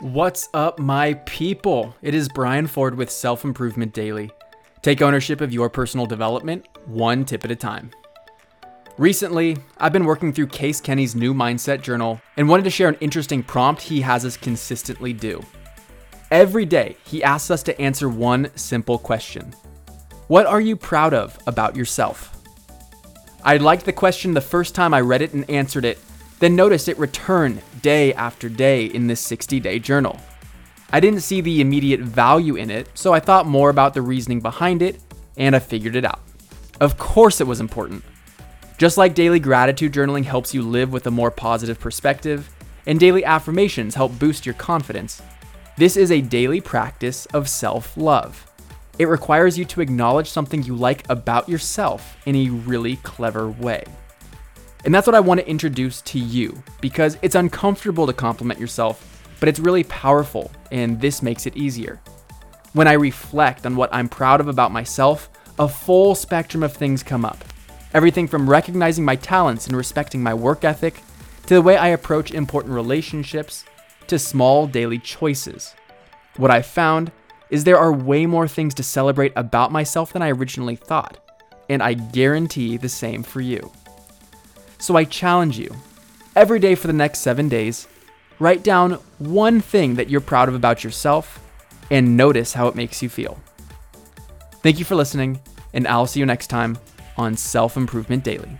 What's up, my people? It is Brian Ford with Self Improvement Daily. Take ownership of your personal development, one tip at a time. Recently, I've been working through Case Kenny's new mindset journal and wanted to share an interesting prompt he has us consistently do. Every day, he asks us to answer one simple question What are you proud of about yourself? I liked the question the first time I read it and answered it, then noticed it return day after day in this 60 day journal. I didn't see the immediate value in it, so I thought more about the reasoning behind it, and I figured it out. Of course, it was important. Just like daily gratitude journaling helps you live with a more positive perspective, and daily affirmations help boost your confidence, this is a daily practice of self love. It requires you to acknowledge something you like about yourself in a really clever way. And that's what I want to introduce to you because it's uncomfortable to compliment yourself, but it's really powerful, and this makes it easier. When I reflect on what I'm proud of about myself, a full spectrum of things come up. Everything from recognizing my talents and respecting my work ethic, to the way I approach important relationships, to small daily choices. What I've found is there are way more things to celebrate about myself than I originally thought, and I guarantee the same for you. So I challenge you every day for the next seven days, write down one thing that you're proud of about yourself and notice how it makes you feel. Thank you for listening, and I'll see you next time on Self Improvement Daily.